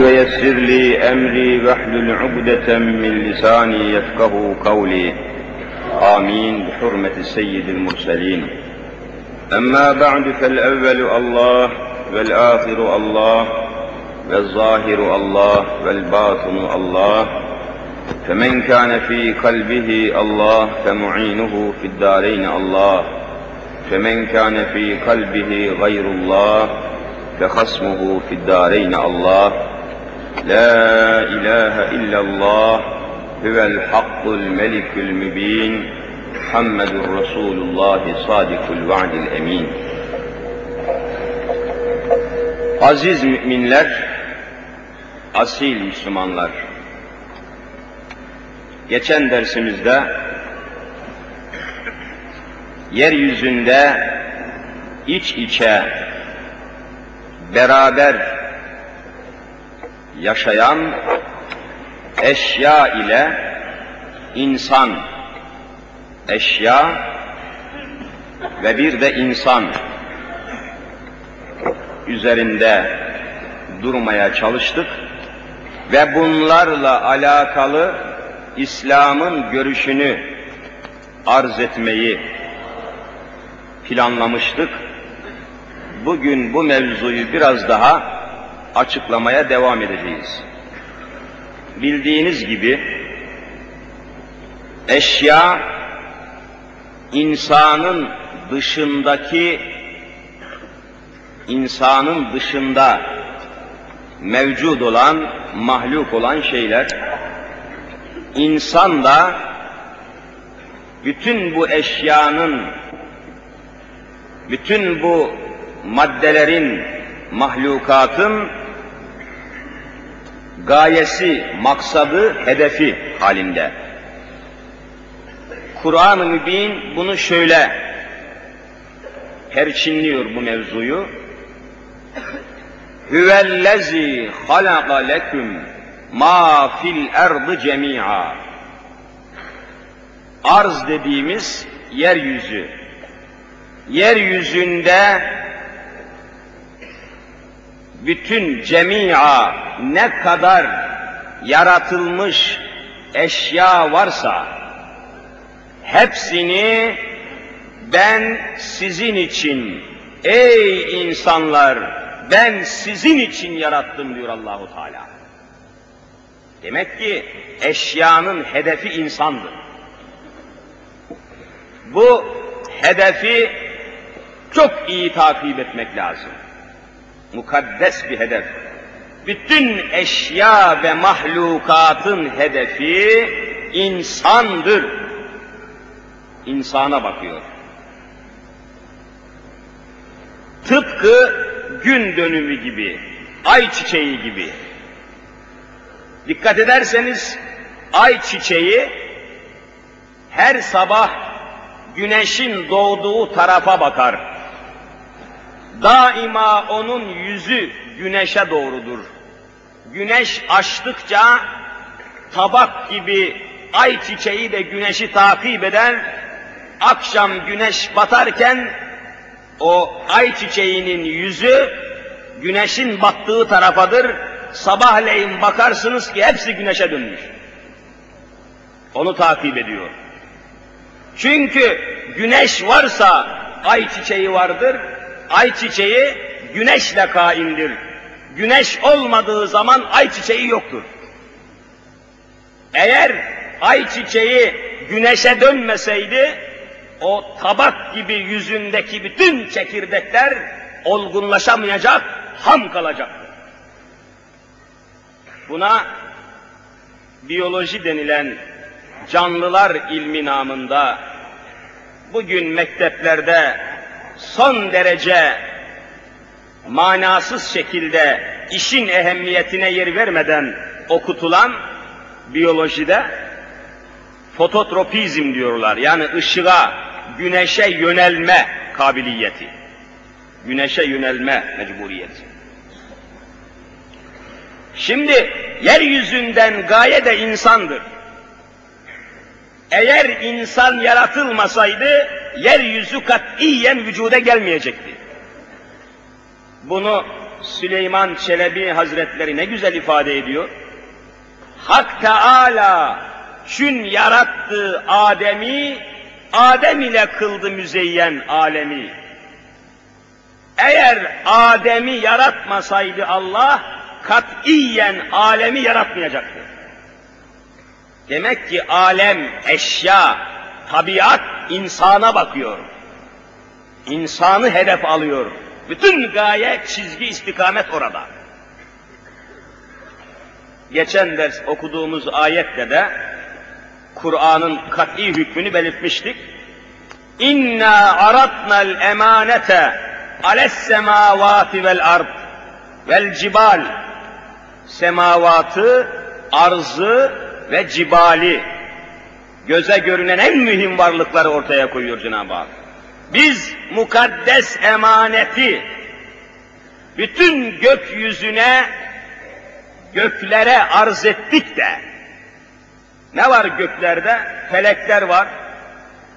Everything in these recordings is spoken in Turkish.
ويسر لي أمري واحلل عقدة من لساني يفقه قولي. آمين. بحرمة سيد المرسلين. أما بعد فالأول الله والآخر الله والظاهر الله والباطن الله. فمن كان في قلبه الله فمعينه في الدارين الله. فمن كان في قلبه غير الله فخصمه في الدارين الله. La ilahe illallah huvel hakkul melikül mübin Muhammedur Resulullah sadikul vaadil emin. Aziz müminler, asil Müslümanlar. Geçen dersimizde yeryüzünde iç içe beraber yaşayan eşya ile insan, eşya ve bir de insan üzerinde durmaya çalıştık ve bunlarla alakalı İslam'ın görüşünü arz etmeyi planlamıştık. Bugün bu mevzuyu biraz daha açıklamaya devam edeceğiz. Bildiğiniz gibi eşya insanın dışındaki insanın dışında mevcud olan, mahluk olan şeyler, insan da bütün bu eşyanın, bütün bu maddelerin, mahlukatın gayesi, maksadı, hedefi halinde. Kur'an-ı Mübin bunu şöyle perçinliyor bu mevzuyu. Hüvellezî halaka leküm ma fil erdı cemi'a. Arz dediğimiz yeryüzü. Yeryüzünde bütün cemi'a ne kadar yaratılmış eşya varsa hepsini ben sizin için ey insanlar ben sizin için yarattım diyor Allahu Teala. Demek ki eşyanın hedefi insandır. Bu hedefi çok iyi takip etmek lazım. Mukaddes bir hedef. Bütün eşya ve mahlukatın hedefi insandır. İnsana bakıyor. Tıpkı gün dönümü gibi, ay çiçeği gibi. Dikkat ederseniz ay çiçeği her sabah güneşin doğduğu tarafa bakar. Daima onun yüzü güneşe doğrudur. Güneş açtıkça tabak gibi ay çiçeği de güneşi takip eder. Akşam güneş batarken o ay çiçeğinin yüzü güneşin battığı tarafadır. Sabahleyin bakarsınız ki hepsi güneşe dönmüş. Onu takip ediyor. Çünkü güneş varsa ay çiçeği vardır. Ay çiçeği güneşle kaimdir. Güneş olmadığı zaman ay çiçeği yoktur. Eğer ay çiçeği güneşe dönmeseydi, o tabak gibi yüzündeki bütün çekirdekler olgunlaşamayacak, ham kalacaktı. Buna biyoloji denilen canlılar ilmi namında bugün mekteplerde son derece manasız şekilde işin ehemmiyetine yer vermeden okutulan biyolojide fototropizm diyorlar. Yani ışığa, güneşe yönelme kabiliyeti. Güneşe yönelme mecburiyeti. Şimdi yeryüzünden gaye de insandır. Eğer insan yaratılmasaydı, yeryüzü katiyen vücuda gelmeyecekti. Bunu Süleyman Çelebi Hazretleri ne güzel ifade ediyor. Hak Teala çün yarattı Adem'i, Adem ile kıldı müzeyyen alemi. Eğer Adem'i yaratmasaydı Allah, katiyen alemi yaratmayacaktı. Demek ki alem, eşya, tabiat insana bakıyor. İnsanı hedef alıyor. Bütün gaye, çizgi, istikamet orada. Geçen ders okuduğumuz ayette de Kur'an'ın kat'i hükmünü belirtmiştik. İnna aratnal emanete ales semavati vel ard vel cibal semavatı, arzı ve cibali göze görünen en mühim varlıkları ortaya koyuyor Cenab-ı Hak. Biz mukaddes emaneti bütün gökyüzüne, göklere arz ettik de ne var göklerde? Felekler var,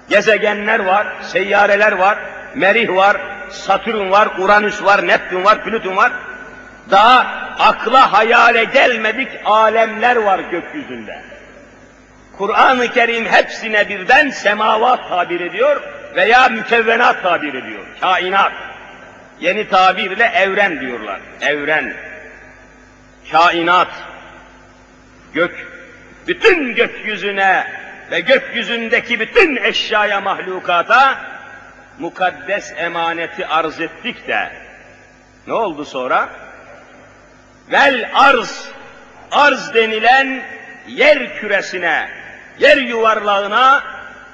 gezegenler var, seyyareler var, Merih var, Satürn var, Uranüs var, Neptün var, Plüton var. Daha akla hayale gelmedik alemler var gökyüzünde. Kur'an-ı Kerim hepsine birden semavat tabir ediyor veya mükevvenat tabir ediyor. Kainat. Yeni tabirle evren diyorlar. Evren. Kainat. Gök. Bütün gökyüzüne ve gökyüzündeki bütün eşyaya mahlukata mukaddes emaneti arz ettik de ne oldu sonra? Vel arz, arz denilen yer küresine, yer yuvarlağına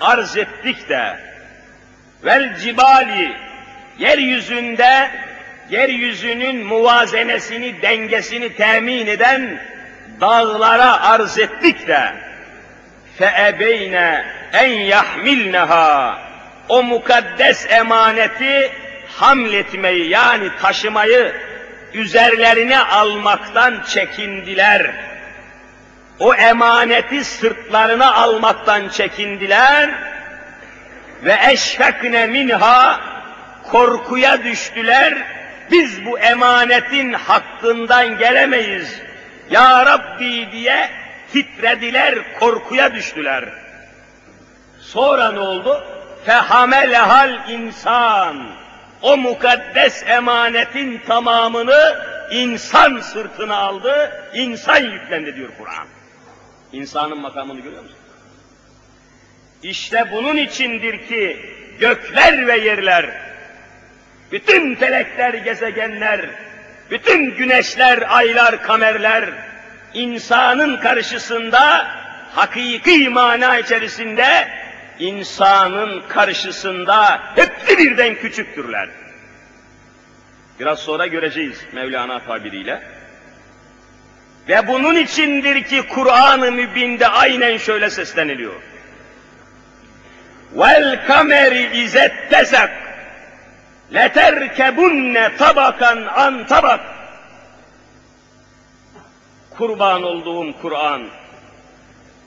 arz ettik de. Vel cibali, yeryüzünde yeryüzünün muvazenesini, dengesini temin eden dağlara arz ettik de. Feebeyne en yahmilneha. O mukaddes emaneti hamletmeyi yani taşımayı üzerlerine almaktan çekindiler. O emaneti sırtlarına almaktan çekindiler ve eşfekne minha korkuya düştüler. Biz bu emanetin hakkından gelemeyiz. Ya Rabbi diye titrediler, korkuya düştüler. Sonra ne oldu? Fehamelehal insan. O mukaddes emanetin tamamını insan sırtına aldı, insan yüklendi diyor Kur'an. İnsanın makamını görüyor musun? İşte bunun içindir ki gökler ve yerler, bütün felekler, gezegenler, bütün güneşler, aylar, kamerler, insanın karşısında, hakiki mana içerisinde, insanın karşısında hepsi birden küçüktürler. Biraz sonra göreceğiz Mevlana tabiriyle. Ve bunun içindir ki Kur'an-ı Mübin'de aynen şöyle sesleniliyor. Vel kameri izettesek leterkebunne tabakan an tabak. Kurban olduğum Kur'an,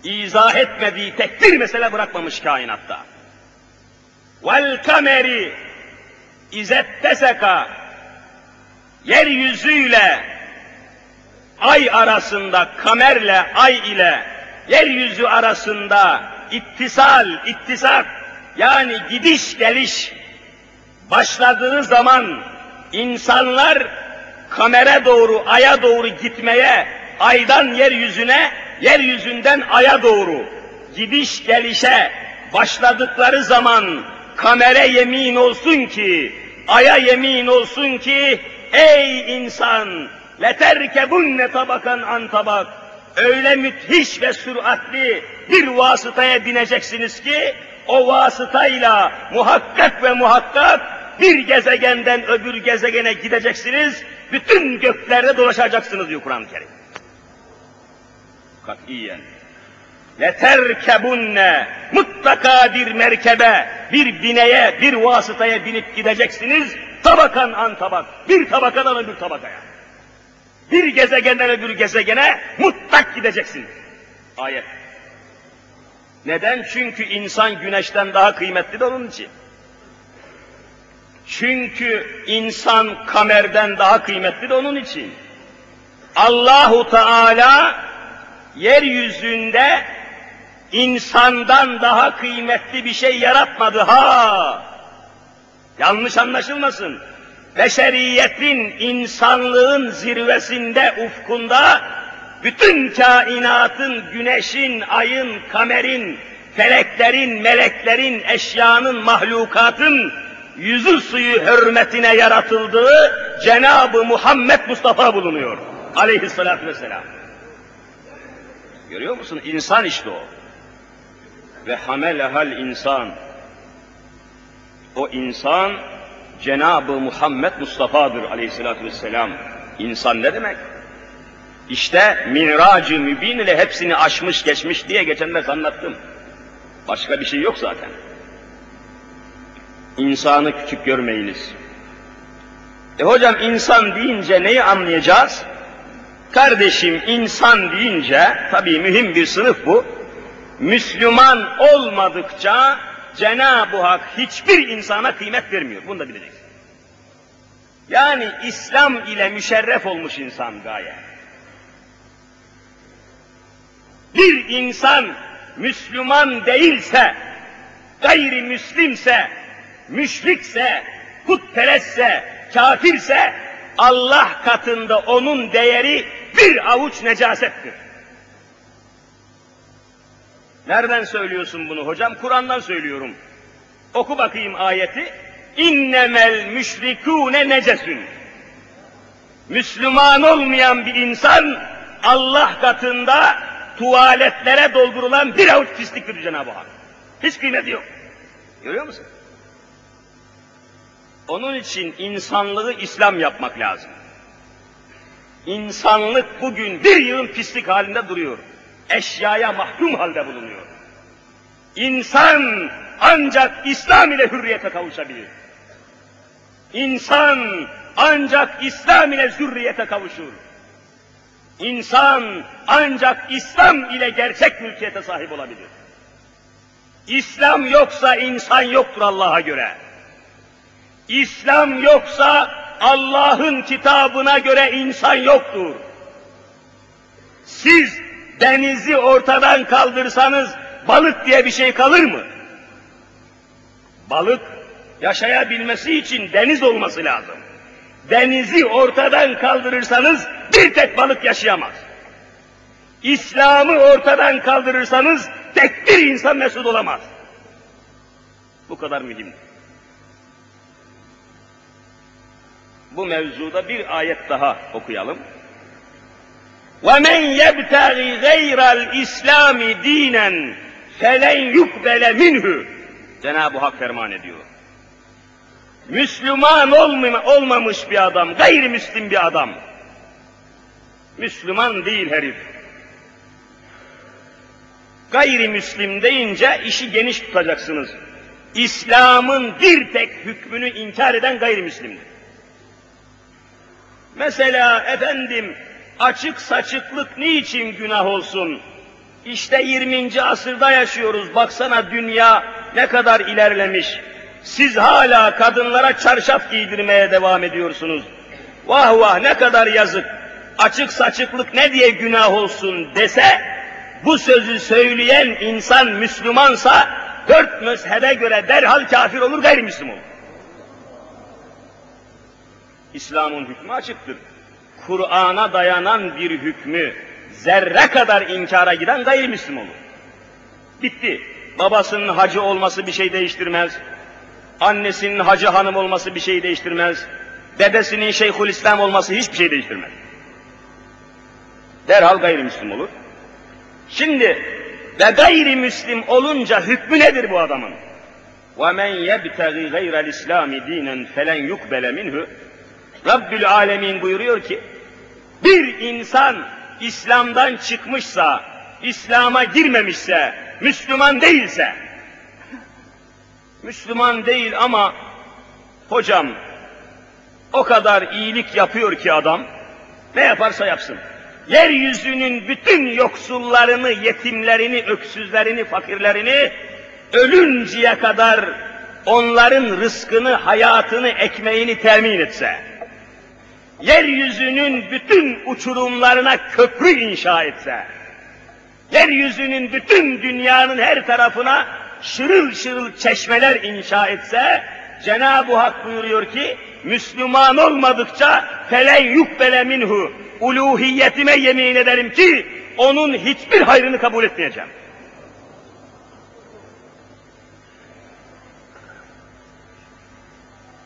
izah etmediği tek bir mesele bırakmamış kainatta. Vel kameri izetteseka yeryüzüyle ay arasında, kamerle ay ile yeryüzü arasında ittisal, ittisak yani gidiş geliş başladığı zaman insanlar kamera doğru, aya doğru gitmeye, aydan yeryüzüne, yeryüzünden aya doğru gidiş gelişe başladıkları zaman kamera yemin olsun ki, aya yemin olsun ki, ey insan, leterkebunne tabakan an tabak, öyle müthiş ve süratli bir vasıtaya bineceksiniz ki, o vasıtayla muhakkak ve muhakkak bir gezegenden öbür gezegene gideceksiniz, bütün göklerde dolaşacaksınız diyor Kur'an-ı Kerim. Katiyen. Leterkebunne mutlaka bir merkebe, bir bineye, bir vasıtaya binip gideceksiniz. Tabakan an tabak, bir tabakadan öbür tabakaya. Bir gezegenden öbür gezegene mutlak gideceksiniz. Ayet. Neden? Çünkü insan güneşten daha kıymetli de onun için. Çünkü insan kamerden daha kıymetli de onun için. Allahu Teala yeryüzünde insandan daha kıymetli bir şey yaratmadı ha. Yanlış anlaşılmasın. Beşeriyetin, insanlığın zirvesinde, ufkunda, bütün kainatın, güneşin, ayın, kamerin, feleklerin, meleklerin, eşyanın, mahlukatın yüzü suyu hürmetine yaratıldığı Cenab-ı Muhammed Mustafa bulunuyor. Aleyhissalatü vesselam. Görüyor musun? İnsan işte o. Ve hamelehal insan. O insan Cenab-ı Muhammed Mustafa'dır aleyhissalatü vesselam. İnsan ne demek? İşte Mirac-ı Mübin ile hepsini aşmış geçmiş diye geçen ders anlattım. Başka bir şey yok zaten. İnsanı küçük görmeyiniz. E hocam insan deyince neyi anlayacağız? Kardeşim insan deyince, tabii mühim bir sınıf bu. Müslüman olmadıkça Cenab-ı Hak hiçbir insana kıymet vermiyor. Bunu da bileceksin. Yani İslam ile müşerref olmuş insan gaye. Bir insan Müslüman değilse, gayrimüslimse, müşrikse, putperestse, kafirse, Allah katında onun değeri bir avuç necasettir. Nereden söylüyorsun bunu hocam? Kur'an'dan söylüyorum. Oku bakayım ayeti. İnnemel müşrikûne necesün. Müslüman olmayan bir insan Allah katında tuvaletlere doldurulan bir avuç pisliktir Cenab-ı Hak. Hiç kıymeti yok. Görüyor musun? Onun için insanlığı İslam yapmak lazım. İnsanlık bugün bir yığın pislik halinde duruyor. Eşyaya mahkum halde bulunuyor. İnsan ancak İslam ile hürriyete kavuşabilir. İnsan ancak İslam ile zürriyete kavuşur. İnsan ancak İslam ile gerçek mülkiyete sahip olabilir. İslam yoksa insan yoktur Allah'a göre. İslam yoksa Allah'ın kitabına göre insan yoktur. Siz denizi ortadan kaldırsanız balık diye bir şey kalır mı? Balık yaşayabilmesi için deniz olması lazım. Denizi ortadan kaldırırsanız bir tek balık yaşayamaz. İslam'ı ortadan kaldırırsanız tek bir insan mesut olamaz. Bu kadar mühim. Bu mevzuda bir ayet daha okuyalım. وَمَنْ يَبْتَغِ غَيْرَ الْاِسْلَامِ دِينًا فَلَنْ يُقْبَلَ مِنْهُ Cenab-ı Hak ferman ediyor. Müslüman olmamış bir adam, gayrimüslim bir adam. Müslüman değil herif. Gayrimüslim deyince işi geniş tutacaksınız. İslam'ın bir tek hükmünü inkar eden gayrimüslimdir. Mesela efendim açık saçıklık niçin günah olsun? İşte 20. asırda yaşıyoruz. Baksana dünya ne kadar ilerlemiş. Siz hala kadınlara çarşaf giydirmeye devam ediyorsunuz. Vah vah ne kadar yazık. Açık saçıklık ne diye günah olsun dese, bu sözü söyleyen insan Müslümansa, dört mezhebe göre derhal kafir olur, gayrimüslim olur. İslam'ın hükmü açıktır. Kur'an'a dayanan bir hükmü zerre kadar inkara giden gayrimüslim olur. Bitti. Babasının hacı olması bir şey değiştirmez. Annesinin hacı hanım olması bir şey değiştirmez. Dedesinin şeyhül İslam olması hiçbir şey değiştirmez. Derhal gayrimüslim olur. Şimdi ve gayrimüslim olunca hükmü nedir bu adamın? وَمَنْ يَبْتَغِ غَيْرَ الْاِسْلَامِ دِينًا فَلَنْ يُقْبَلَ مِنْهُ Rabbül Alemin buyuruyor ki, bir insan İslam'dan çıkmışsa, İslam'a girmemişse, Müslüman değilse, Müslüman değil ama hocam o kadar iyilik yapıyor ki adam, ne yaparsa yapsın. Yeryüzünün bütün yoksullarını, yetimlerini, öksüzlerini, fakirlerini ölünceye kadar onların rızkını, hayatını, ekmeğini temin etse, yeryüzünün bütün uçurumlarına köprü inşa etse, yeryüzünün bütün dünyanın her tarafına şırıl şırıl çeşmeler inşa etse, Cenab-ı Hak buyuruyor ki, Müslüman olmadıkça felen yukbele minhu, uluhiyetime yemin ederim ki, onun hiçbir hayrını kabul etmeyeceğim.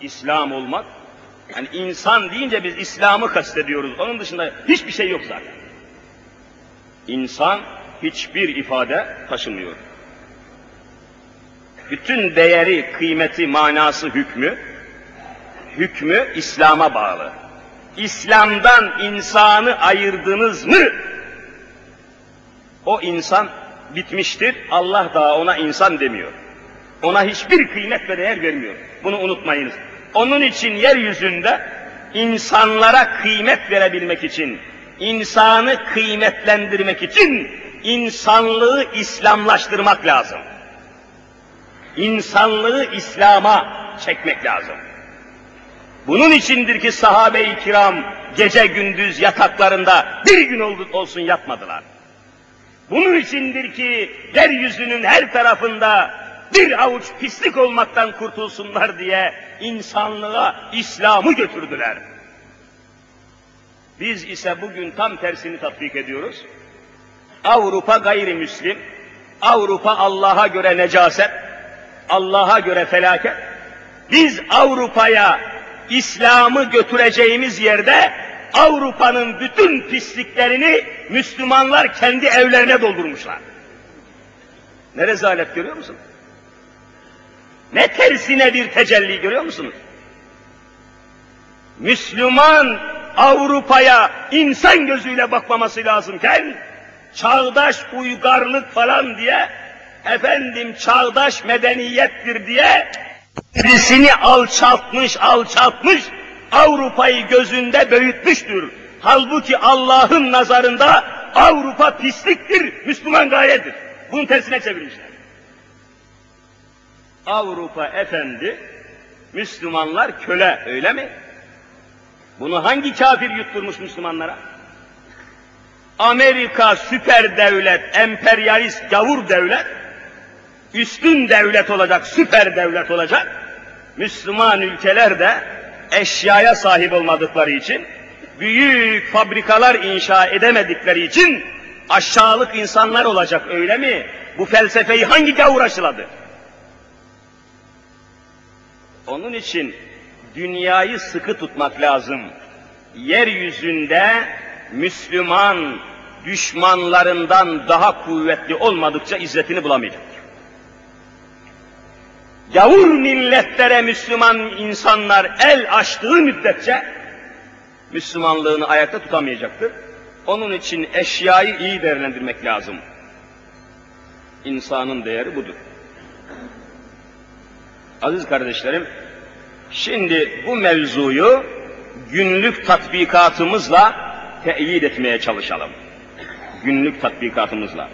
İslam olmak, yani insan deyince biz İslam'ı kastediyoruz. Onun dışında hiçbir şey yok zaten. İnsan hiçbir ifade taşımıyor. Bütün değeri, kıymeti, manası, hükmü, hükmü İslam'a bağlı. İslam'dan insanı ayırdınız mı? O insan bitmiştir. Allah daha ona insan demiyor. Ona hiçbir kıymet ve değer vermiyor. Bunu unutmayınız. Onun için yeryüzünde insanlara kıymet verebilmek için, insanı kıymetlendirmek için insanlığı İslamlaştırmak lazım. İnsanlığı İslam'a çekmek lazım. Bunun içindir ki sahabe-i kiram gece gündüz yataklarında bir gün olsun yatmadılar. Bunun içindir ki yeryüzünün her tarafında bir avuç pislik olmaktan kurtulsunlar diye insanlığa İslam'ı götürdüler. Biz ise bugün tam tersini tatbik ediyoruz. Avrupa gayrimüslim, Avrupa Allah'a göre necaset, Allah'a göre felaket. Biz Avrupa'ya İslam'ı götüreceğimiz yerde Avrupa'nın bütün pisliklerini Müslümanlar kendi evlerine doldurmuşlar. Ne rezalet görüyor musun? Ne tersine bir tecelli görüyor musunuz? Müslüman Avrupa'ya insan gözüyle bakmaması lazımken çağdaş uygarlık falan diye efendim çağdaş medeniyettir diye birisini alçaltmış alçaltmış Avrupa'yı gözünde büyütmüştür. Halbuki Allah'ın nazarında Avrupa pisliktir, Müslüman gayedir. Bunun tersine çevirmişler. Avrupa efendi, Müslümanlar köle, öyle mi? Bunu hangi kafir yutturmuş Müslümanlara? Amerika süper devlet, emperyalist, gavur devlet, üstün devlet olacak, süper devlet olacak. Müslüman ülkeler de eşyaya sahip olmadıkları için, büyük fabrikalar inşa edemedikleri için aşağılık insanlar olacak öyle mi? Bu felsefeyi hangi gavur aşıladı? Onun için dünyayı sıkı tutmak lazım. Yeryüzünde Müslüman düşmanlarından daha kuvvetli olmadıkça izzetini bulamayacak. Gavur milletlere Müslüman insanlar el açtığı müddetçe Müslümanlığını ayakta tutamayacaktır. Onun için eşyayı iyi değerlendirmek lazım. İnsanın değeri budur. Aziz kardeşlerim, şimdi bu mevzuyu günlük tatbikatımızla teyit etmeye çalışalım. Günlük tatbikatımızla.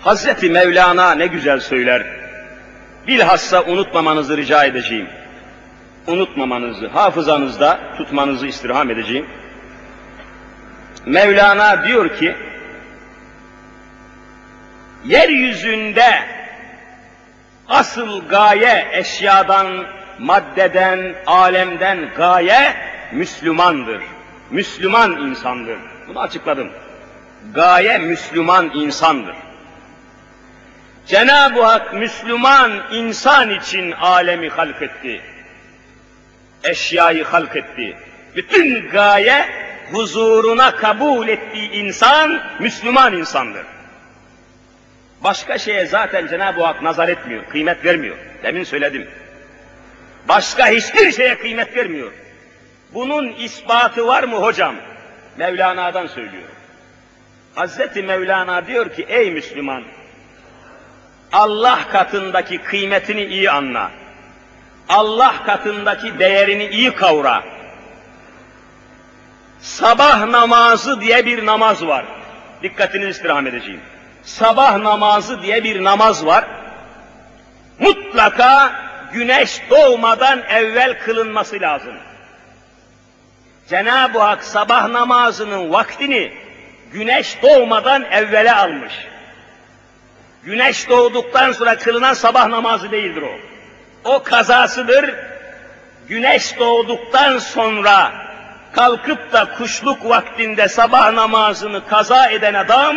Hazreti Mevlana ne güzel söyler. Bilhassa unutmamanızı rica edeceğim. Unutmamanızı, hafızanızda tutmanızı istirham edeceğim. Mevlana diyor ki, yeryüzünde asıl gaye eşyadan, maddeden, alemden gaye Müslümandır. Müslüman insandır. Bunu açıkladım. Gaye Müslüman insandır. Cenab-ı Hak Müslüman insan için alemi halk etti. Eşyayı halk etti. Bütün gaye huzuruna kabul ettiği insan Müslüman insandır. Başka şeye zaten Cenab-ı Hak nazar etmiyor, kıymet vermiyor. Demin söyledim. Başka hiçbir şeye kıymet vermiyor. Bunun ispatı var mı hocam? Mevlana'dan söylüyor. Hazreti Mevlana diyor ki ey Müslüman Allah katındaki kıymetini iyi anla. Allah katındaki değerini iyi kavra. Sabah namazı diye bir namaz var. Dikkatinizi istirham edeceğim. Sabah namazı diye bir namaz var. Mutlaka güneş doğmadan evvel kılınması lazım. Cenab-ı Hak sabah namazının vaktini güneş doğmadan evvele almış. Güneş doğduktan sonra kılınan sabah namazı değildir o. O kazasıdır. Güneş doğduktan sonra kalkıp da kuşluk vaktinde sabah namazını kaza eden adam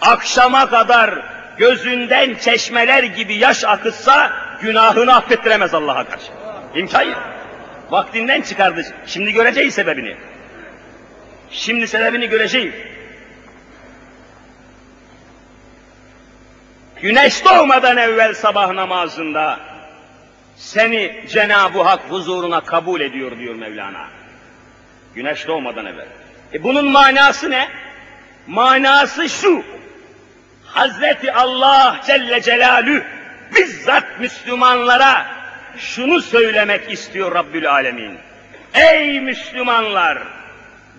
akşama kadar gözünden çeşmeler gibi yaş akıtsa günahını affettiremez Allah'a karşı. İmkan yok. Vaktinden çıkardı. Şimdi göreceğiz sebebini. Şimdi sebebini göreceğiz. Güneş doğmadan evvel sabah namazında seni Cenab-ı Hak huzuruna kabul ediyor diyor Mevlana. Güneş doğmadan evvel. E bunun manası ne? Manası şu. Hazreti Allah Celle Celalü bizzat Müslümanlara şunu söylemek istiyor Rabbül Alemin. Ey Müslümanlar!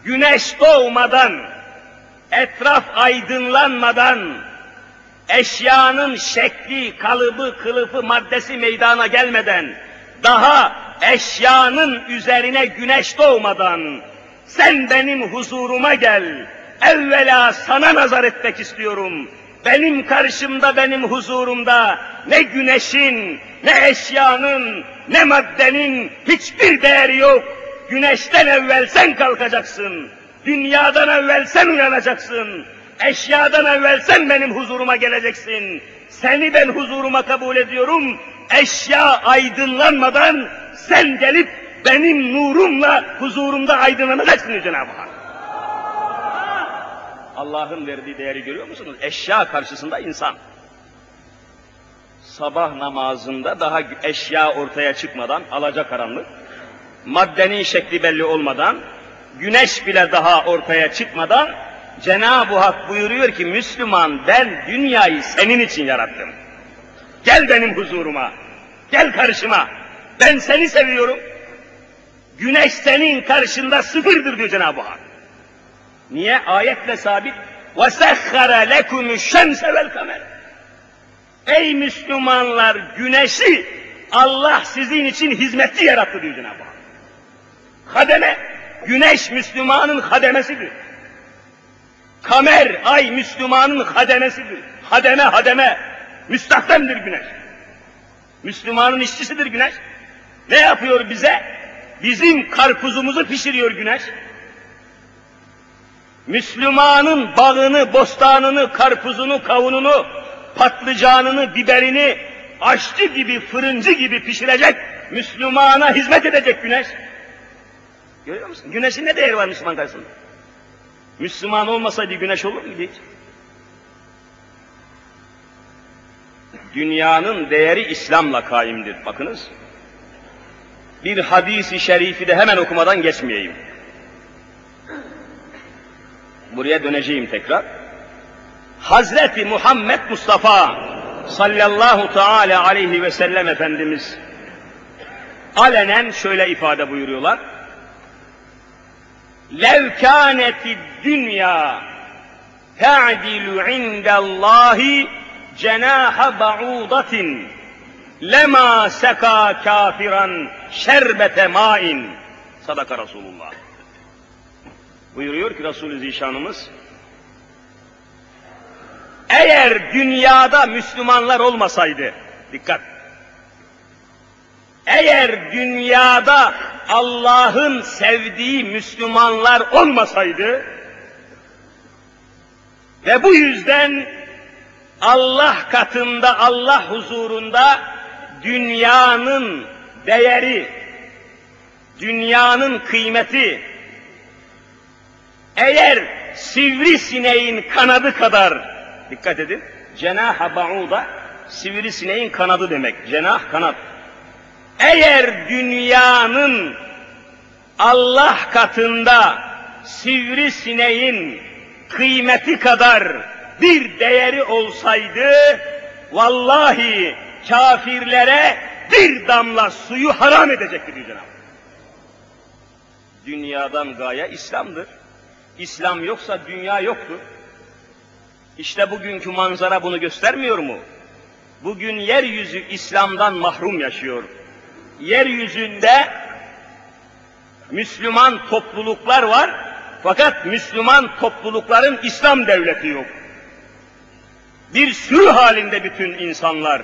Güneş doğmadan, etraf aydınlanmadan, eşyanın şekli, kalıbı, kılıfı, maddesi meydana gelmeden, daha eşyanın üzerine güneş doğmadan, sen benim huzuruma gel, evvela sana nazar etmek istiyorum. Benim karşımda, benim huzurumda ne güneşin, ne eşyanın, ne maddenin hiçbir değeri yok. Güneşten evvel sen kalkacaksın. Dünyadan evvel sen uyanacaksın. Eşyadan evvel sen benim huzuruma geleceksin. Seni ben huzuruma kabul ediyorum. Eşya aydınlanmadan sen gelip benim nurumla huzurumda aydınlanacaksın Cenab-ı Hak. Allah'ın verdiği değeri görüyor musunuz? Eşya karşısında insan. Sabah namazında daha eşya ortaya çıkmadan, alacakaranlık, maddenin şekli belli olmadan, güneş bile daha ortaya çıkmadan, Cenab-ı Hak buyuruyor ki Müslüman ben dünyayı senin için yarattım. Gel benim huzuruma, gel karşıma, ben seni seviyorum. Güneş senin karşında sıfırdır diyor Cenab-ı Hak. Niye? Ayetle sabit. وَسَخَّرَ لَكُمُ الشَّمْسَ وَالْقَمَرَ Ey Müslümanlar güneşi Allah sizin için hizmetçi yarattı diyor Cenab-ı Hak. Hademe, güneş Müslümanın hademesidir. Kamer, ay Müslümanın hademesidir. Hademe, hademe, müstahdemdir güneş. Müslümanın işçisidir güneş. Ne yapıyor bize? Bizim karpuzumuzu pişiriyor güneş. Müslümanın bağını, bostanını, karpuzunu, kavununu, patlıcanını, biberini aşçı gibi, fırıncı gibi pişirecek, Müslümana hizmet edecek güneş. Görüyor musun? Güneşin ne değeri var Müslüman karşısında? Müslüman olmasaydı güneş olur muydu hiç? Dünyanın değeri İslam'la kaimdir. Bakınız. Bir hadisi şerifi de hemen okumadan geçmeyeyim buraya döneceğim tekrar. Hazreti Muhammed Mustafa sallallahu teala aleyhi ve sellem Efendimiz alenen şöyle ifade buyuruyorlar. Levkâneti dünya te'dilu indellâhi cenâhe ba'udatin lema seka kafiran şerbete main. Sadaka Resulullah. Buyuruyor ki Resulü Zişanımız, eğer dünyada Müslümanlar olmasaydı, dikkat, eğer dünyada Allah'ın sevdiği Müslümanlar olmasaydı ve bu yüzden Allah katında, Allah huzurunda dünyanın değeri, dünyanın kıymeti, eğer sivrisineğin kanadı kadar, dikkat edin, cenah-ı ba'uda sivrisineğin kanadı demek, cenah kanat. Eğer dünyanın Allah katında sivrisineğin kıymeti kadar bir değeri olsaydı, vallahi kafirlere bir damla suyu haram edecekti diyor Cenab-ı Dünyadan gaye İslam'dır. İslam yoksa dünya yoktur. İşte bugünkü manzara bunu göstermiyor mu? Bugün yeryüzü İslam'dan mahrum yaşıyor. yeryüzünde Müslüman topluluklar var fakat Müslüman toplulukların İslam devleti yok. Bir sürü halinde bütün insanlar.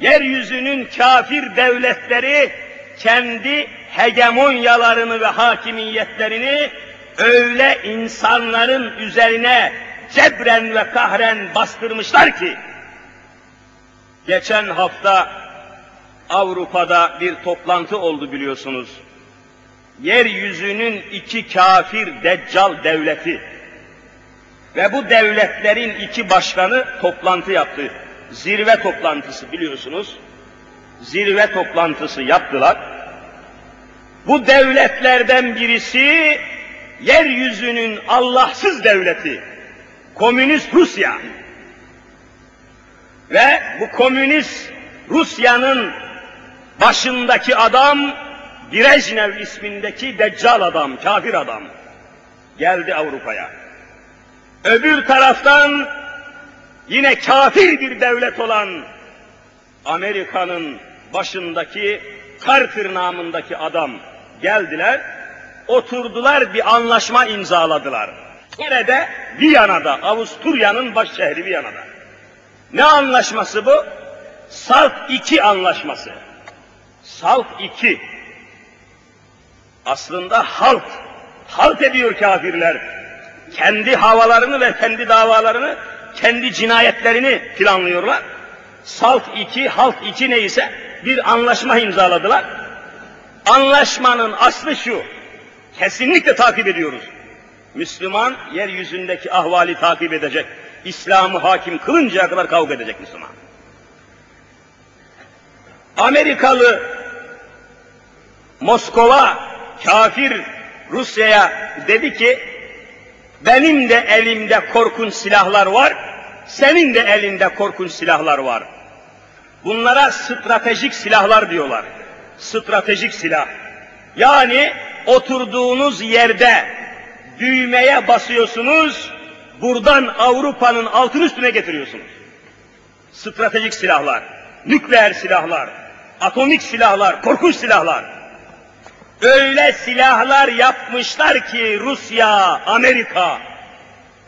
Yeryüzünün kafir devletleri kendi hegemonyalarını ve hakimiyetlerini öyle insanların üzerine cebren ve kahren bastırmışlar ki geçen hafta Avrupa'da bir toplantı oldu biliyorsunuz. Yeryüzünün iki kafir deccal devleti ve bu devletlerin iki başkanı toplantı yaptı. Zirve toplantısı biliyorsunuz. Zirve toplantısı yaptılar. Bu devletlerden birisi yeryüzünün Allahsız devleti, Komünist Rusya. Ve bu Komünist Rusya'nın başındaki adam Brejnev ismindeki deccal adam, kafir adam. Geldi Avrupa'ya. Öbür taraftan yine kafir bir devlet olan Amerika'nın başındaki Carter namındaki adam geldiler, oturdular bir anlaşma imzaladılar. Nerede? Viyana'da, Avusturya'nın baş şehri Viyana'da. Ne anlaşması bu? Salt 2 anlaşması. Salt 2. Aslında halt, halt ediyor kafirler. Kendi havalarını ve kendi davalarını, kendi cinayetlerini planlıyorlar. Salt 2, halt 2 neyse bir anlaşma imzaladılar. Anlaşmanın aslı şu, kesinlikle takip ediyoruz. Müslüman yeryüzündeki ahvali takip edecek. İslam'ı hakim kılıncaya kadar kavga edecek Müslüman. Amerikalı Moskova kafir Rusya'ya dedi ki benim de elimde korkunç silahlar var, senin de elinde korkunç silahlar var. Bunlara stratejik silahlar diyorlar. Stratejik silah. Yani oturduğunuz yerde düğmeye basıyorsunuz, buradan Avrupa'nın altın üstüne getiriyorsunuz. Stratejik silahlar, nükleer silahlar, atomik silahlar, korkunç silahlar. Öyle silahlar yapmışlar ki Rusya, Amerika,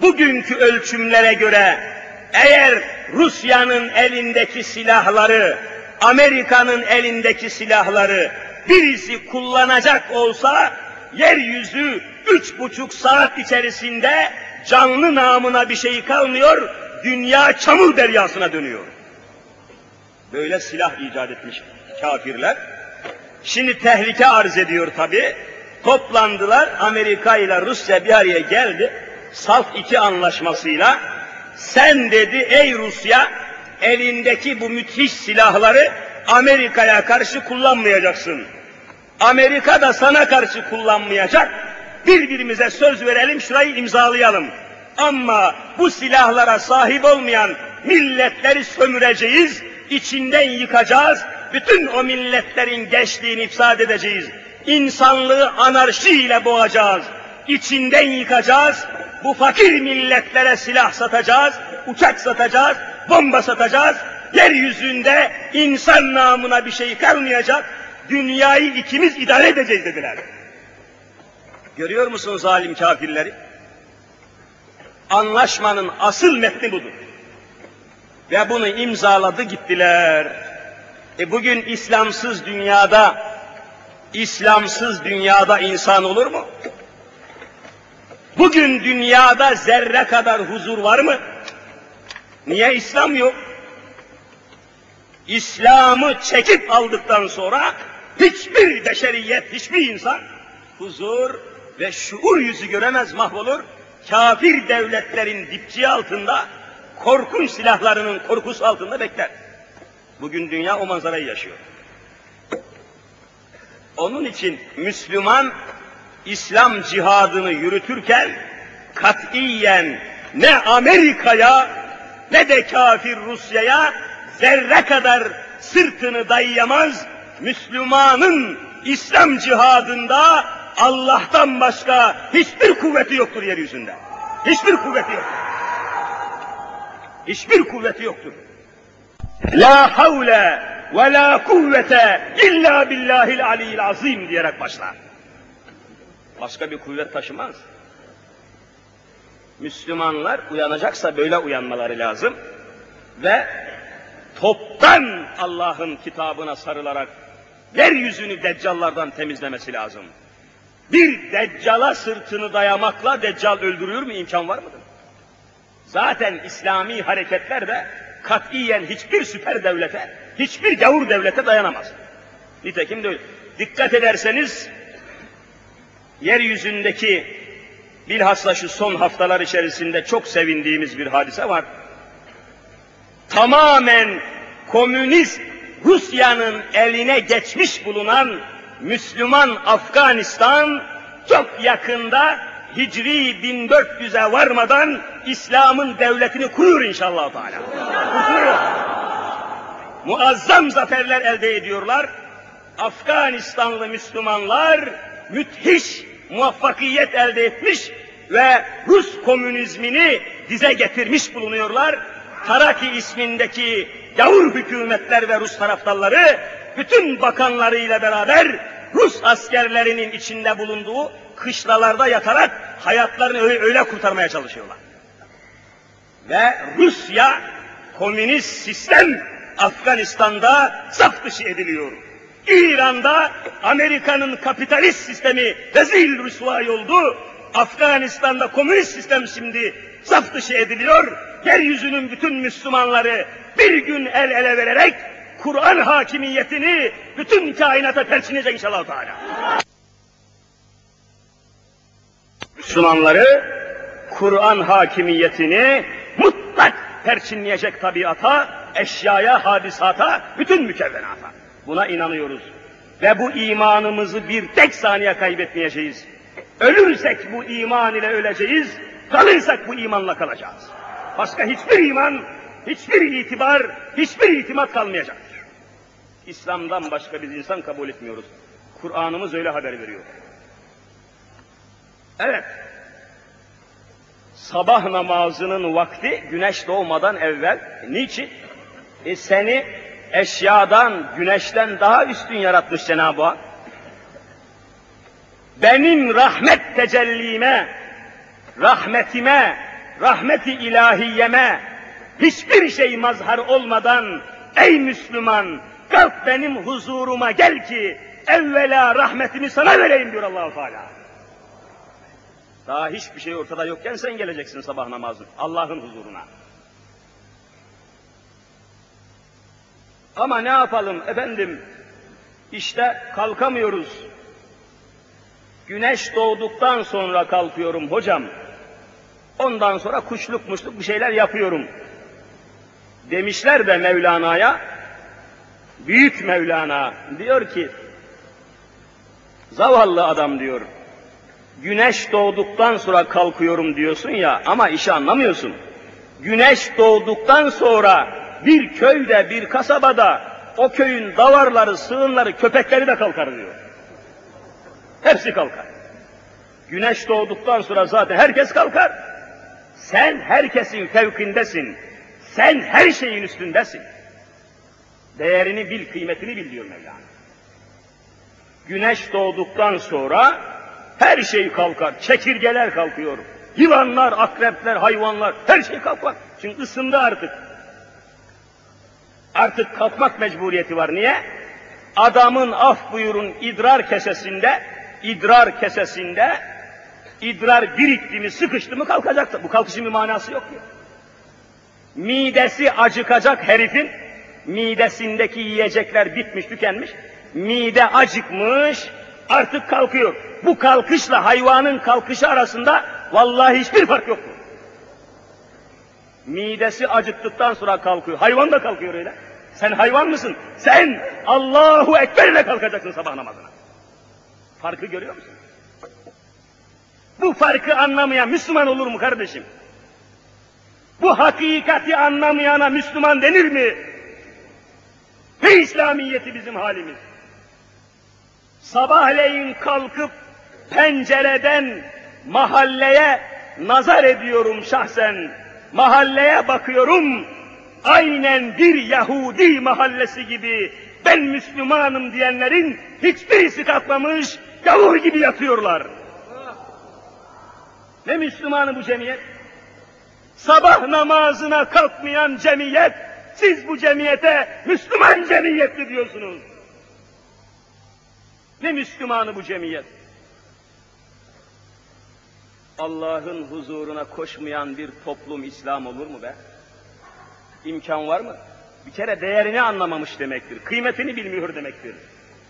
bugünkü ölçümlere göre eğer Rusya'nın elindeki silahları, Amerika'nın elindeki silahları birisi kullanacak olsa yeryüzü üç buçuk saat içerisinde canlı namına bir şey kalmıyor, dünya çamur deryasına dönüyor. Böyle silah icat etmiş kafirler. Şimdi tehlike arz ediyor tabi. Toplandılar, Amerika ile Rusya bir araya geldi. Salt iki anlaşmasıyla sen dedi ey Rusya elindeki bu müthiş silahları Amerika'ya karşı kullanmayacaksın. Amerika da sana karşı kullanmayacak. Birbirimize söz verelim, şurayı imzalayalım. Ama bu silahlara sahip olmayan milletleri sömüreceğiz, içinden yıkacağız, bütün o milletlerin gençliğini ifsad edeceğiz. İnsanlığı anarşiyle boğacağız, içinden yıkacağız, bu fakir milletlere silah satacağız, uçak satacağız, bomba satacağız, yeryüzünde insan namına bir şey kalmayacak, dünyayı ikimiz idare edeceğiz dediler. Görüyor musun zalim kafirleri? Anlaşmanın asıl metni budur. Ve bunu imzaladı gittiler. E bugün İslamsız dünyada, İslamsız dünyada insan olur mu? Bugün dünyada zerre kadar huzur var mı? Niye İslam yok? İslam'ı çekip aldıktan sonra hiçbir beşeriyet, hiçbir insan huzur ve şuur yüzü göremez mahvolur. Kafir devletlerin dipçiği altında, korkunç silahlarının korkusu altında bekler. Bugün dünya o manzarayı yaşıyor. Onun için Müslüman İslam cihadını yürütürken katiyen ne Amerika'ya ne de kafir Rusya'ya zerre kadar sırtını dayayamaz. Müslümanın İslam cihadında Allah'tan başka hiçbir kuvveti yoktur yeryüzünde. Hiçbir kuvveti yoktur. Hiçbir kuvveti yoktur. La havle ve la kuvvete illa billahil aliyyil azim diyerek başlar. Başka bir kuvvet taşımaz. Müslümanlar uyanacaksa böyle uyanmaları lazım ve toptan Allah'ın kitabına sarılarak yeryüzünü deccallardan temizlemesi lazım. Bir deccala sırtını dayamakla deccal öldürüyor mu imkan var mıdır? Zaten İslami hareketler de katiyen hiçbir süper devlete, hiçbir gavur devlete dayanamaz. Nitekim de. Dikkat ederseniz yeryüzündeki bilhassa şu son haftalar içerisinde çok sevindiğimiz bir hadise var. Tamamen komünist Rusya'nın eline geçmiş bulunan Müslüman Afganistan çok yakında Hicri 1400'e varmadan İslam'ın devletini kurur inşallah Teala. Muazzam zaferler elde ediyorlar. Afganistanlı Müslümanlar müthiş muvaffakiyet elde etmiş ve Rus komünizmini dize getirmiş bulunuyorlar. Taraki ismindeki gavur hükümetler ve Rus taraftarları bütün bakanlarıyla beraber Rus askerlerinin içinde bulunduğu kışlalarda yatarak hayatlarını öyle, öyle kurtarmaya çalışıyorlar. Ve Rusya komünist sistem Afganistan'da saf dışı ediliyor. İran'da Amerika'nın kapitalist sistemi rezil rüsvay oldu. Afganistan'da komünist sistem şimdi saf dışı ediliyor. Yeryüzünün bütün Müslümanları bir gün el ele vererek Kur'an hakimiyetini bütün kainata perçinecek inşallah Teala. Müslümanları Kur'an hakimiyetini mutlak perçinleyecek tabiata, eşyaya, hadisata, bütün mükevvenata. Buna inanıyoruz. Ve bu imanımızı bir tek saniye kaybetmeyeceğiz. Ölürsek bu iman ile öleceğiz, kalırsak bu imanla kalacağız. Başka hiçbir iman, hiçbir itibar, hiçbir itimat kalmayacaktır. İslam'dan başka biz insan kabul etmiyoruz. Kur'an'ımız öyle haber veriyor. Evet, sabah namazının vakti güneş doğmadan evvel. Niçin? E seni eşyadan, güneşten daha üstün yaratmış Cenab-ı Hak. Benim rahmet tecellime, rahmetime, rahmeti ilahiyeme hiçbir şey mazhar olmadan ey Müslüman kalk benim huzuruma gel ki evvela rahmetimi sana vereyim diyor Allahu Teala. Daha hiçbir şey ortada yokken sen geleceksin sabah namazı Allah'ın huzuruna. Ama ne yapalım efendim? İşte kalkamıyoruz. Güneş doğduktan sonra kalkıyorum hocam. Ondan sonra kuşluk muşluk bir şeyler yapıyorum. Demişler de Mevlana'ya, büyük Mevlana diyor ki, zavallı adam diyor, güneş doğduktan sonra kalkıyorum diyorsun ya ama işi anlamıyorsun. Güneş doğduktan sonra bir köyde, bir kasabada o köyün davarları, sığınları, köpekleri de kalkar diyor. Hepsi kalkar. Güneş doğduktan sonra zaten herkes kalkar. Sen herkesin fevkindesin. Sen her şeyin üstündesin. Değerini bil, kıymetini bil diyor Mevlana. Güneş doğduktan sonra her şey kalkar. Çekirgeler kalkıyor. Yılanlar, akrepler, hayvanlar her şey kalkar. Çünkü ısındı artık. Artık kalkmak mecburiyeti var. Niye? Adamın af buyurun idrar kesesinde, idrar kesesinde idrar birikti mi, sıkıştı mı kalkacak. Bu kalkışın bir manası yok ki. Midesi acıkacak herifin, midesindeki yiyecekler bitmiş, tükenmiş. Mide acıkmış, artık kalkıyor. Bu kalkışla hayvanın kalkışı arasında vallahi hiçbir fark yok. Midesi acıktıktan sonra kalkıyor. Hayvan da kalkıyor öyle. Sen hayvan mısın? Sen Allahu Ekber ile kalkacaksın sabah namazına. Farkı görüyor musun? Bu farkı anlamayan Müslüman olur mu kardeşim? Bu hakikati anlamayana Müslüman denir mi? Ve İslamiyeti bizim halimiz. Sabahleyin kalkıp pencereden mahalleye nazar ediyorum şahsen. Mahalleye bakıyorum. aynen bir Yahudi mahallesi gibi ben Müslümanım diyenlerin hiçbirisi kalkmamış, gavur gibi yatıyorlar. Ne Müslümanı bu cemiyet? Sabah namazına kalkmayan cemiyet, siz bu cemiyete Müslüman cemiyetli diyorsunuz. Ne Müslümanı bu cemiyet? Allah'ın huzuruna koşmayan bir toplum İslam olur mu be? İmkan var mı? Bir kere değerini anlamamış demektir. Kıymetini bilmiyor demektir.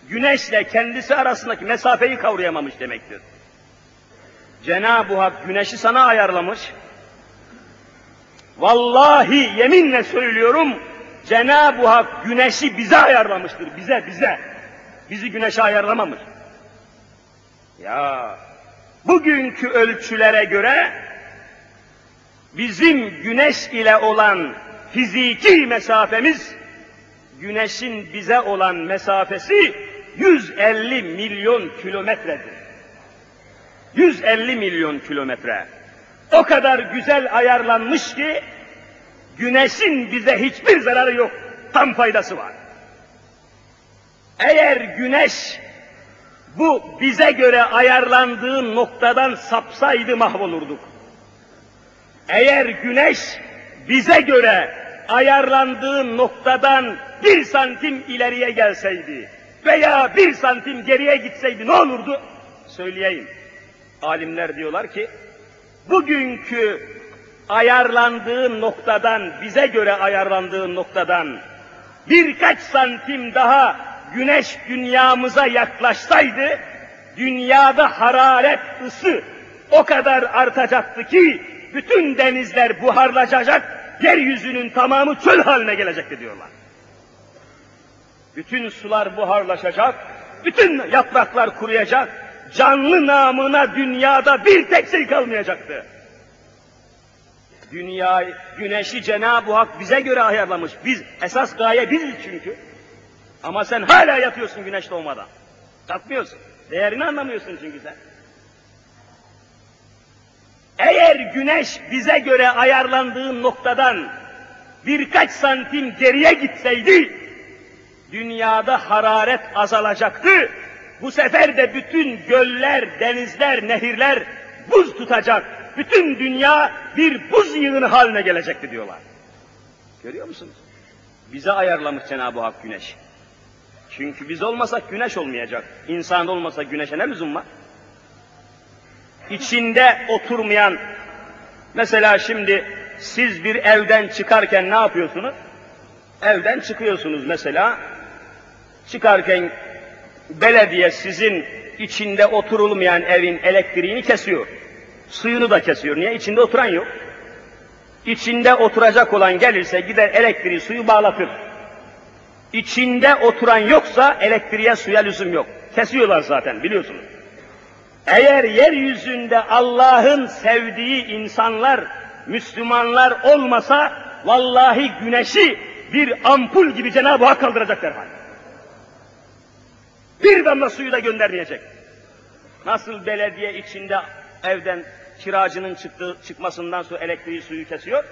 Güneşle kendisi arasındaki mesafeyi kavrayamamış demektir. Cenab-ı Hak güneşi sana ayarlamış. Vallahi yeminle söylüyorum, Cenab-ı Hak güneşi bize ayarlamıştır, bize, bize. Bizi güneşe ayarlamamış. Ya, bugünkü ölçülere göre, bizim güneş ile olan fiziki mesafemiz, güneşin bize olan mesafesi 150 milyon kilometredir. 150 milyon kilometre. O kadar güzel ayarlanmış ki, güneşin bize hiçbir zararı yok, tam faydası var. Eğer güneş bu bize göre ayarlandığı noktadan sapsaydı mahvolurduk. Eğer güneş bize göre ayarlandığı noktadan bir santim ileriye gelseydi veya bir santim geriye gitseydi ne olurdu? Söyleyeyim. Alimler diyorlar ki, bugünkü ayarlandığı noktadan, bize göre ayarlandığı noktadan birkaç santim daha güneş dünyamıza yaklaşsaydı, dünyada hararet, ısı o kadar artacaktı ki, bütün denizler buharlaşacak, yeryüzünün tamamı çöl haline gelecekti diyorlar. Bütün sular buharlaşacak, bütün yapraklar kuruyacak, canlı namına dünyada bir tek şey kalmayacaktı. Dünya, güneşi Cenab-ı Hak bize göre ayarlamış. Biz, esas gaye biziz çünkü. Ama sen hala yatıyorsun güneş doğmadan. Kalkmıyorsun. Değerini anlamıyorsun çünkü sen. Eğer güneş bize göre ayarlandığı noktadan birkaç santim geriye gitseydi, dünyada hararet azalacaktı. Bu sefer de bütün göller, denizler, nehirler buz tutacak. Bütün dünya bir buz yığını haline gelecekti diyorlar. Görüyor musunuz? Bize ayarlamış Cenab-ı Hak güneş. Çünkü biz olmasak güneş olmayacak. İnsan olmasa güneşe ne lüzum var? İçinde oturmayan, mesela şimdi siz bir evden çıkarken ne yapıyorsunuz? Evden çıkıyorsunuz mesela. Çıkarken belediye sizin içinde oturulmayan evin elektriğini kesiyor. Suyunu da kesiyor. Niye? İçinde oturan yok. İçinde oturacak olan gelirse gider elektriği suyu bağlatır. İçinde oturan yoksa elektriğe suya lüzum yok. Kesiyorlar zaten biliyorsunuz. Eğer yeryüzünde Allah'ın sevdiği insanlar, Müslümanlar olmasa vallahi güneşi bir ampul gibi Cenab-ı Hak kaldıracak derhal. Bir damla suyu da göndermeyecek. Nasıl belediye içinde evden kiracının çıktığı, çıkmasından sonra elektriği suyu kesiyor.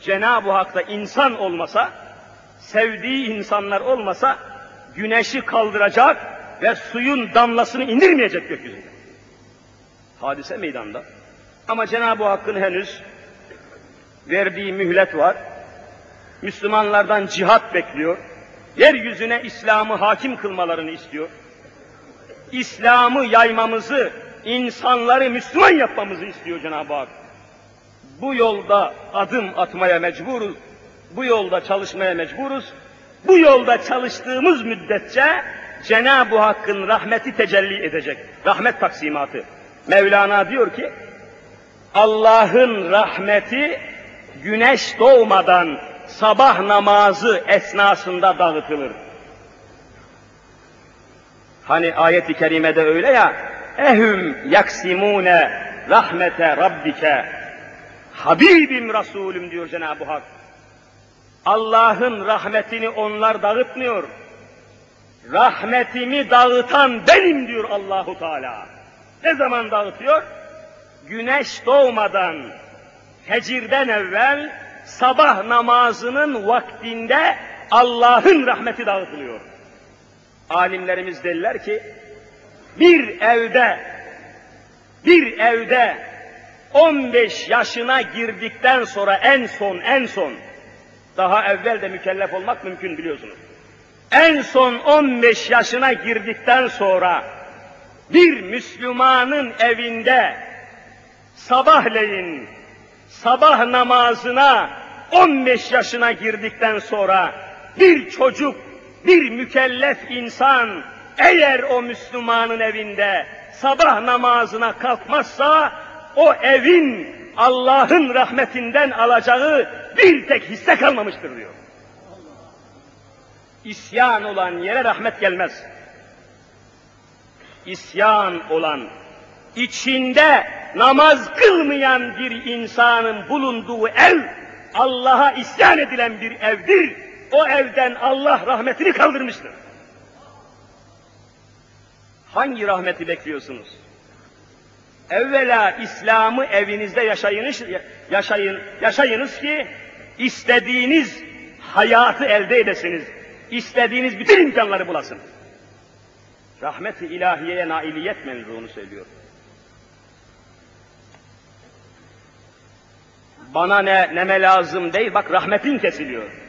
Cenab-ı Hak da insan olmasa, sevdiği insanlar olmasa güneşi kaldıracak ve suyun damlasını indirmeyecek gökyüzüne. Hadise meydanda. Ama Cenab-ı Hakk'ın henüz verdiği mühlet var. Müslümanlardan cihat bekliyor. Yeryüzüne İslam'ı hakim kılmalarını istiyor. İslam'ı yaymamızı, insanları Müslüman yapmamızı istiyor Cenab-ı Hak. Bu yolda adım atmaya mecburuz. Bu yolda çalışmaya mecburuz. Bu yolda çalıştığımız müddetçe Cenab-ı Hakk'ın rahmeti tecelli edecek. Rahmet taksimatı. Mevlana diyor ki, Allah'ın rahmeti güneş doğmadan sabah namazı esnasında dağıtılır. Hani ayet-i kerimede öyle ya, ehüm yaksimune rahmete rabbike Habibim Resulüm diyor Cenab-ı Hak. Allah'ın rahmetini onlar dağıtmıyor. Rahmetimi dağıtan benim diyor Allahu Teala. Ne zaman dağıtıyor? Güneş doğmadan, fecirden evvel sabah namazının vaktinde Allah'ın rahmeti dağıtılıyor. Alimlerimiz derler ki bir evde bir evde 15 yaşına girdikten sonra en son en son daha evvel de mükellef olmak mümkün biliyorsunuz. En son 15 yaşına girdikten sonra bir Müslümanın evinde sabahleyin sabah namazına 15 yaşına girdikten sonra bir çocuk, bir mükellef insan eğer o Müslümanın evinde sabah namazına kalkmazsa o evin Allah'ın rahmetinden alacağı bir tek hisse kalmamıştır diyor. İsyan olan yere rahmet gelmez. İsyan olan, içinde namaz kılmayan bir insanın bulunduğu ev, Allah'a isyan edilen bir evdir. O evden Allah rahmetini kaldırmıştır. Hangi rahmeti bekliyorsunuz? Evvela İslam'ı evinizde yaşayınız, yaşayın, yaşayınız ki istediğiniz hayatı elde edesiniz. İstediğiniz bütün imkanları bulasınız. Rahmet-i ilahiyeye nailiyet mevzuunu söylüyor. Bana ne, neme lazım değil, bak rahmetin kesiliyor.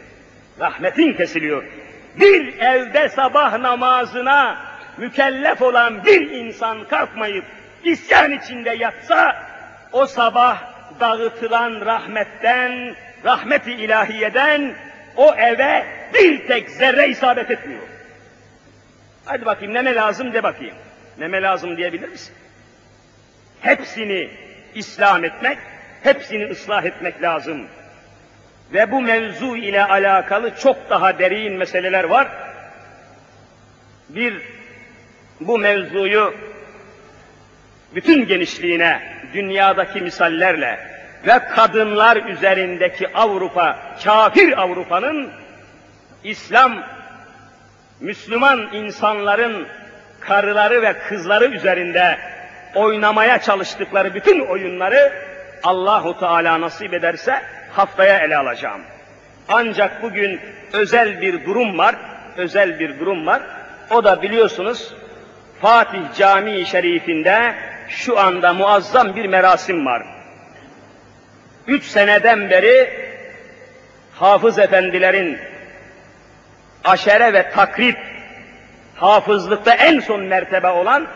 Rahmetin kesiliyor. Bir evde sabah namazına mükellef olan bir insan kalkmayıp isyan içinde yatsa, o sabah dağıtılan rahmetten, rahmeti ilahiyeden o eve bir tek zerre isabet etmiyor. Hadi bakayım neme lazım de bakayım. Neme lazım diyebilir misin? Hepsini İslam etmek, hepsini ıslah etmek lazım. Ve bu mevzu ile alakalı çok daha derin meseleler var. Bir, bu mevzuyu bütün genişliğine, dünyadaki misallerle ve kadınlar üzerindeki Avrupa, kafir Avrupa'nın İslam, Müslüman insanların karıları ve kızları üzerinde oynamaya çalıştıkları bütün oyunları Allahu Teala nasip ederse haftaya ele alacağım. Ancak bugün özel bir durum var, özel bir durum var. O da biliyorsunuz Fatih Camii Şerifinde şu anda muazzam bir merasim var. Üç seneden beri hafız efendilerin aşere ve takrip hafızlıkta en son mertebe olan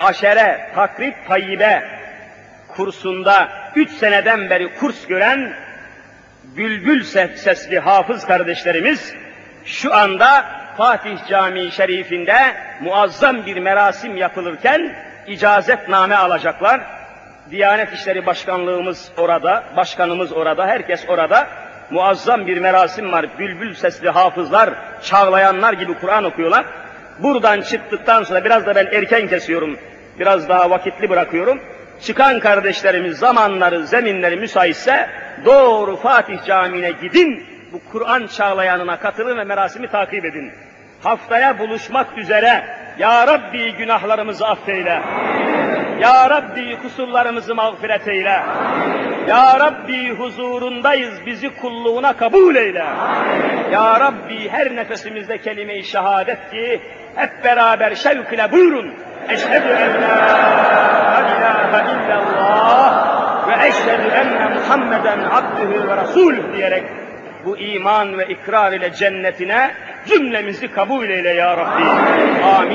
aşere, takrip, tayyibe kursunda üç seneden beri kurs gören bülbül sesli hafız kardeşlerimiz şu anda Fatih Camii Şerifinde muazzam bir merasim yapılırken icazetname alacaklar. Diyanet İşleri Başkanlığımız orada, başkanımız orada, herkes orada. Muazzam bir merasim var. Bülbül sesli hafızlar, çağlayanlar gibi Kur'an okuyorlar. Buradan çıktıktan sonra biraz da ben erken kesiyorum. Biraz daha vakitli bırakıyorum. Çıkan kardeşlerimiz zamanları, zeminleri müsaitse doğru Fatih Camii'ne gidin. Bu Kur'an çağlayanına katılın ve merasimi takip edin. Haftaya buluşmak üzere Ya Rabbi günahlarımızı affeyle. Ya Rabbi kusurlarımızı mağfiret eyle. Ya Rabbi huzurundayız bizi kulluğuna kabul eyle. Ya Rabbi her nefesimizde kelime-i şehadet ki hep beraber şevk ile buyurun. Eşhedü en la ilahe illallah ve eşhedü enne Muhammeden abdühü ve rasulüh diyerek bu iman ve ikrar ile cennetine cümlemizi kabul eyle ya Rabbi. Amin.